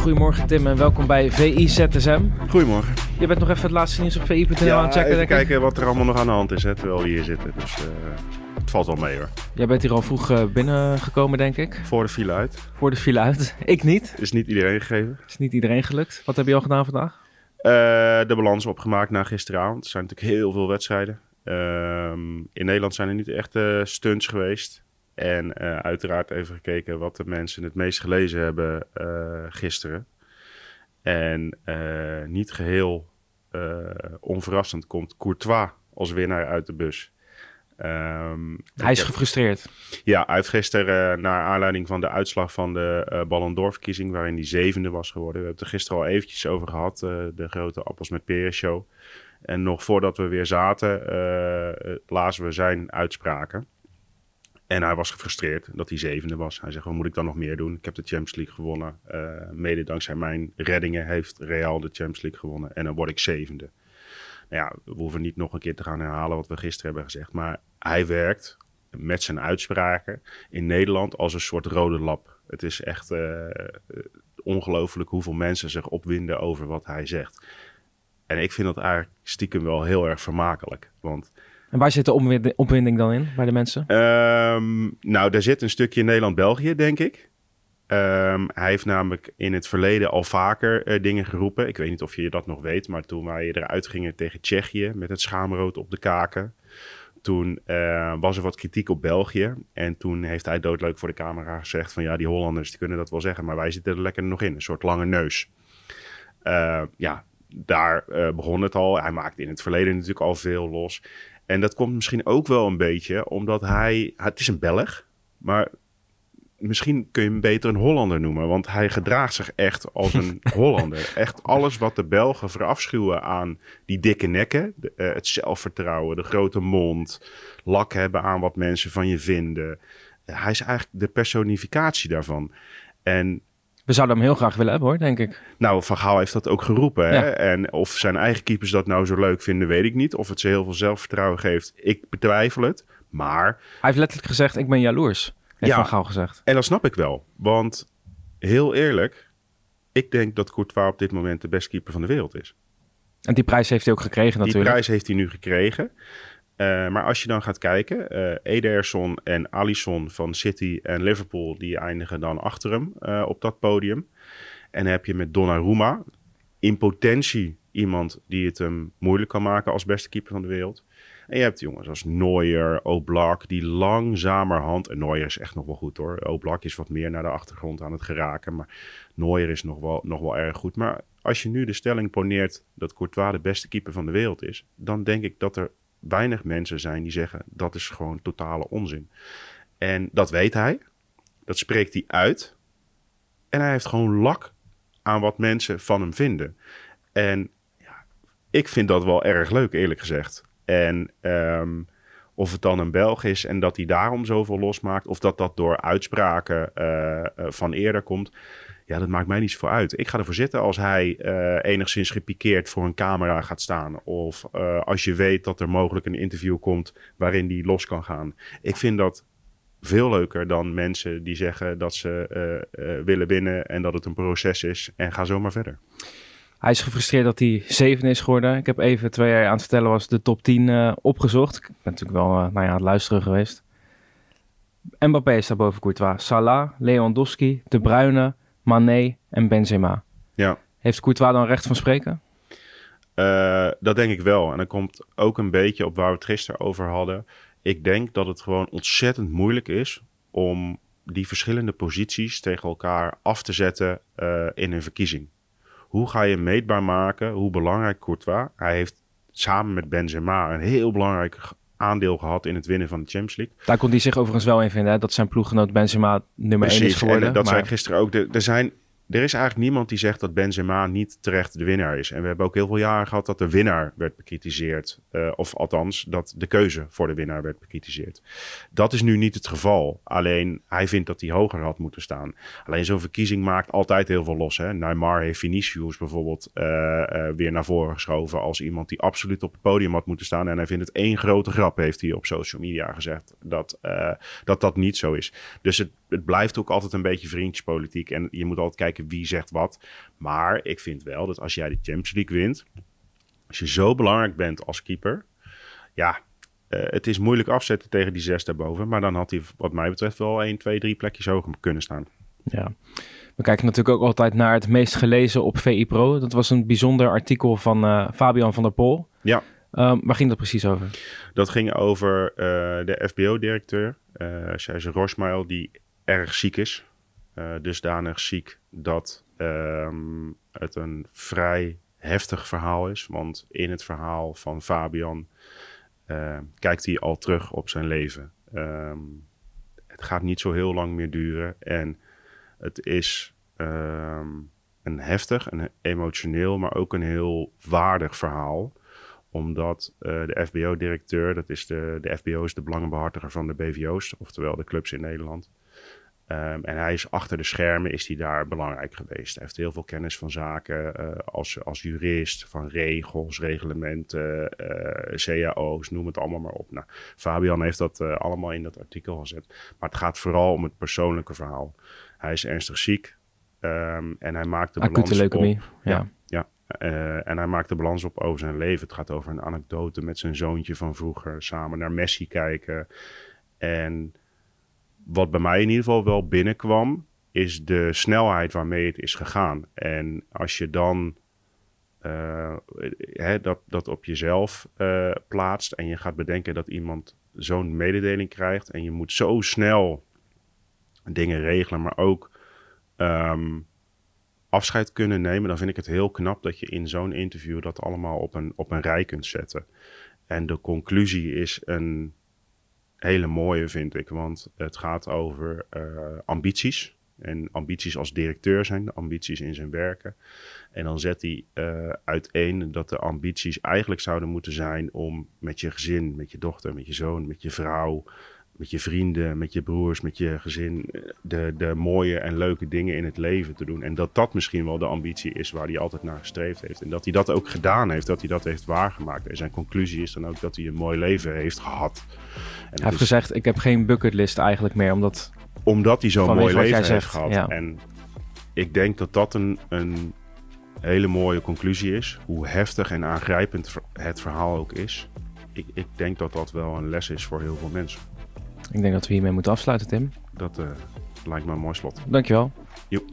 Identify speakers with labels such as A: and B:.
A: goedemorgen Tim en welkom bij VI ZSM.
B: Goedemorgen.
A: Je bent nog even het laatste nieuws op VI.nl aan het checken,
B: even kijken wat er allemaal nog aan de hand is, hè, terwijl we hier zitten. Dus eh, het valt wel mee hoor.
A: Jij bent hier al vroeg eh, binnengekomen, denk ik.
B: Voor de file uit.
A: Voor de file uit. Ik niet.
B: Is niet iedereen gegeven.
A: Is niet iedereen gelukt. Wat heb je al gedaan vandaag?
B: Eh, de balans opgemaakt na gisteravond. Er zijn natuurlijk heel veel wedstrijden. Ehm, in Nederland zijn er niet echt stunts geweest. En eh, uiteraard even gekeken wat de mensen het meest gelezen hebben eh, gisteren. En eh, niet geheel eh, onverrassend komt Courtois als winnaar uit de bus. Ehm,
A: Hij is
B: heb-
A: gefrustreerd.
B: Ja, hij heeft gisteren, naar aanleiding van de uitslag van de eh Ballon d'Or verkiezing, waarin hij zevende was geworden. We hebben het er gisteren al eventjes over gehad, eh, de grote appels met peren show. En nog voordat we weer zaten, lazen we zijn uitspraken. En hij was gefrustreerd dat hij zevende was. Hij zegt, wat moet ik dan nog meer doen? Ik heb de Champions League gewonnen. Eh, mede dankzij mijn reddingen heeft Real de Champions League gewonnen. En dan word ik zevende. Nou ja, we hoeven niet nog een keer te gaan herhalen wat we gisteren hebben gezegd. Maar hij werkt met zijn uitspraken in Nederland als een soort rode lap. Het is echt eh, ongelooflijk hoeveel mensen zich opwinden over wat hij zegt. En ik vind dat eigenlijk stiekem wel heel erg vermakelijk. Want
A: En waar zit de opwind- opwinding dan in bij de mensen?
B: Ehm, nou, daar zit een stukje Nederland-België, denk ik. Ehm, hij heeft namelijk in het verleden al vaker eh, dingen geroepen. Ik weet niet of je dat nog weet, maar toen wij eruit gingen tegen Tsjechië met het schaamrood op de kaken. Toen eh, was er wat kritiek op België. En toen heeft hij doodleuk voor de camera gezegd van ja, die Hollanders die kunnen dat wel zeggen, maar wij zitten er lekker nog in. Een soort lange neus. Eh, ja, daar begon het al. Hij maakte in het verleden natuurlijk al veel los. En dat komt misschien ook wel een beetje omdat hij... Het is een Belg, maar misschien kun je hem beter een Hollander noemen. Want hij gedraagt zich echt als een Hollander. Echt alles wat de Belgen verafschuwen aan die dikke nekken. de- eh, het zelfvertrouwen, de grote mond. Lak hebben aan wat mensen van je vinden. Hij is eigenlijk de personificatie daarvan. En
A: We zouden hem heel graag willen hebben hoor, denk ik.
B: nou, Van Gaal heeft dat ook geroepen. Hè?
A: Ja.
B: En of zijn eigen keepers dat nou zo leuk vinden, weet ik niet. Of het ze heel veel zelfvertrouwen geeft, ik betwijfel het. Maar,
A: Hij heeft letterlijk gezegd, ik ben jaloers. Heeft
B: Ja.
A: Van Gaal gezegd.
B: en dat snap ik wel. Want heel eerlijk, ik denk dat Courtois op dit moment de beste keeper van de wereld is.
A: En die prijs heeft hij ook gekregen
B: Die
A: natuurlijk.
B: prijs heeft hij nu gekregen. Eh, maar als je dan gaat kijken, eh Ederson en Alisson van City en Liverpool, die eindigen dan achter hem eh, op dat podium. En dan heb je met Donnarumma in potentie iemand die het hem moeilijk kan maken als beste keeper van de wereld. En je hebt jongens als Neuer, Oblak, die langzamerhand... En Neuer is echt nog wel goed hoor. Oblak is wat meer naar de achtergrond aan het geraken. Maar Neuer is nog wel, nog wel erg goed. Maar als je nu de stelling poneert dat Courtois de beste keeper van de wereld is... dan denk ik dat er weinig mensen zijn die zeggen dat is gewoon totale onzin. En dat weet hij. Dat spreekt hij uit. En hij heeft gewoon lak aan wat mensen van hem vinden. En ja, ik vind dat wel erg leuk, eerlijk gezegd. En ehm, of het dan een Belg is en dat hij daarom zoveel losmaakt, of dat dat door uitspraken eh, eh, van eerder komt, ja, dat maakt mij niet zoveel uit. Ik ga ervoor zitten als hij eh, enigszins gepikeerd voor een camera gaat staan. Of eh, als je weet dat er mogelijk een interview komt waarin die los kan gaan. Ik vind dat veel leuker dan mensen die zeggen dat ze eh, willen winnen en dat het een proces is. En ga zo maar verder.
A: Hij is gefrustreerd dat hij zevende is geworden. Ik heb even, terwijl jij aan het vertellen was, de top 10 eh, opgezocht. Ik ben natuurlijk wel eh, nou ja, aan het luisteren geweest. Mbappé is daar boven Courtois. Salah, Lewandowski, De Bruyne, Mané en Benzema.
B: Ja.
A: Heeft Courtois dan recht van spreken?
B: Eh, dat denk ik wel. En dat komt ook een beetje op waar we het gisteren over hadden. Ik denk dat het gewoon ontzettend moeilijk is om die verschillende posities tegen elkaar af te zetten eh, in een verkiezing. Hoe ga je meetbaar maken hoe belangrijk Courtois... Hij heeft samen met Benzema een heel belangrijk aandeel gehad in het winnen van de Champions League.
A: Daar kon hij zich overigens wel in vinden. Hè? Dat zijn ploeggenoot Benzema nummer 1 is geworden.
B: en dat
A: maar
B: ik gisteren ook. Er, zijn, er is eigenlijk niemand die zegt dat Benzema niet terecht de winnaar is. En we hebben ook heel veel jaren gehad dat de winnaar werd bekritiseerd. Eh, of althans, dat de keuze voor de winnaar werd bekritiseerd. Dat is nu niet het geval. Alleen, hij vindt dat hij hoger had moeten staan. Alleen zo'n verkiezing maakt altijd heel veel los. Hè? Neymar heeft Vinicius bijvoorbeeld eh, eh, weer naar voren geschoven... als iemand die absoluut op het podium had moeten staan. En hij vindt het één grote grap, heeft hij op social media gezegd... dat dat, dat niet zo is. Dus het, het blijft ook altijd een beetje vriendjespolitiek. En je moet altijd kijken wie zegt wat. Maar ik vind wel dat als jij de Champions League wint, als je zo belangrijk bent als keeper, ja, uh, het is moeilijk afzetten tegen die zes daarboven. Maar dan had hij, wat mij betreft, wel 1, 2, 3 plekjes hoger kunnen staan.
A: Ja, we kijken natuurlijk ook altijd naar het meest gelezen op VI Pro. Dat was een bijzonder artikel van uh, Fabian van der Pol.
B: Ja.
A: Um, waar ging dat precies over?
B: Dat ging over uh, de FBO-directeur, uh, Serge Rosmail, die erg ziek is. Uh, dusdanig ziek dat um, het een vrij heftig verhaal is. Want in het verhaal van Fabian kijkt hij al terug op zijn leven. Um, het gaat niet zo heel lang meer duren. En het is een heftig, een emotioneel, maar ook een heel waardig verhaal omdat uh, de FBO-directeur, dat is de, de FBO is de belangenbehartiger van de BVO's, oftewel de clubs in Nederland. Um, en hij is achter de schermen, is hij daar belangrijk geweest. Hij heeft heel veel kennis van zaken uh, als, als jurist, van regels, reglementen, uh, cao's, noem het allemaal maar op. Nou, Fabian heeft dat allemaal in dat artikel gezet. Maar het gaat vooral om het persoonlijke verhaal. Hij is ernstig ziek um, en hij maakt de
A: Acute leukemie,
B: op. ja. ja. Uh, en hij maakt de balans op over zijn leven. Het gaat over een anekdote met zijn zoontje van vroeger. Samen naar Messi kijken. En wat bij mij in ieder geval wel binnenkwam, is de snelheid waarmee het is gegaan. En als je dan hè, dat, dat op jezelf uh, plaatst en je gaat bedenken dat iemand zo'n mededeling krijgt en je moet zo snel dingen regelen, maar ook um, afscheid kunnen nemen, dan vind ik het heel knap dat je in zo'n interview dat allemaal op een, op een rij kunt zetten. En de conclusie is een hele mooie, vind ik, want het gaat over uh, ambities. En ambities als directeur zijn, ambities in zijn werken. En dan zet hij uh, uiteen dat de ambities eigenlijk zouden moeten zijn om met je gezin, met je dochter, met je zoon, met je vrouw, met je vrienden, met je broers, met je gezin, de, de mooie en leuke dingen in het leven te doen. En dat dat misschien wel de ambitie is waar hij altijd naar gestreefd heeft. En dat hij dat ook gedaan heeft, dat hij dat heeft waargemaakt. En zijn conclusie is dan ook dat hij een mooi leven heeft gehad.
A: En hij heeft gezegd, ik heb geen bucketlist eigenlijk meer, omdat...
B: Omdat hij zo'n mooi leven heeft zegt, gehad. Ja. En ik denk dat dat een, een hele mooie conclusie is. Hoe heftig en aangrijpend het verhaal ook is. Ik, ik denk dat dat wel een les is voor heel veel mensen.
A: Ik denk dat we hiermee moeten afsluiten, Tim.
B: Dat uh, lijkt me een mooi slot.
A: Dankjewel.
B: Joep.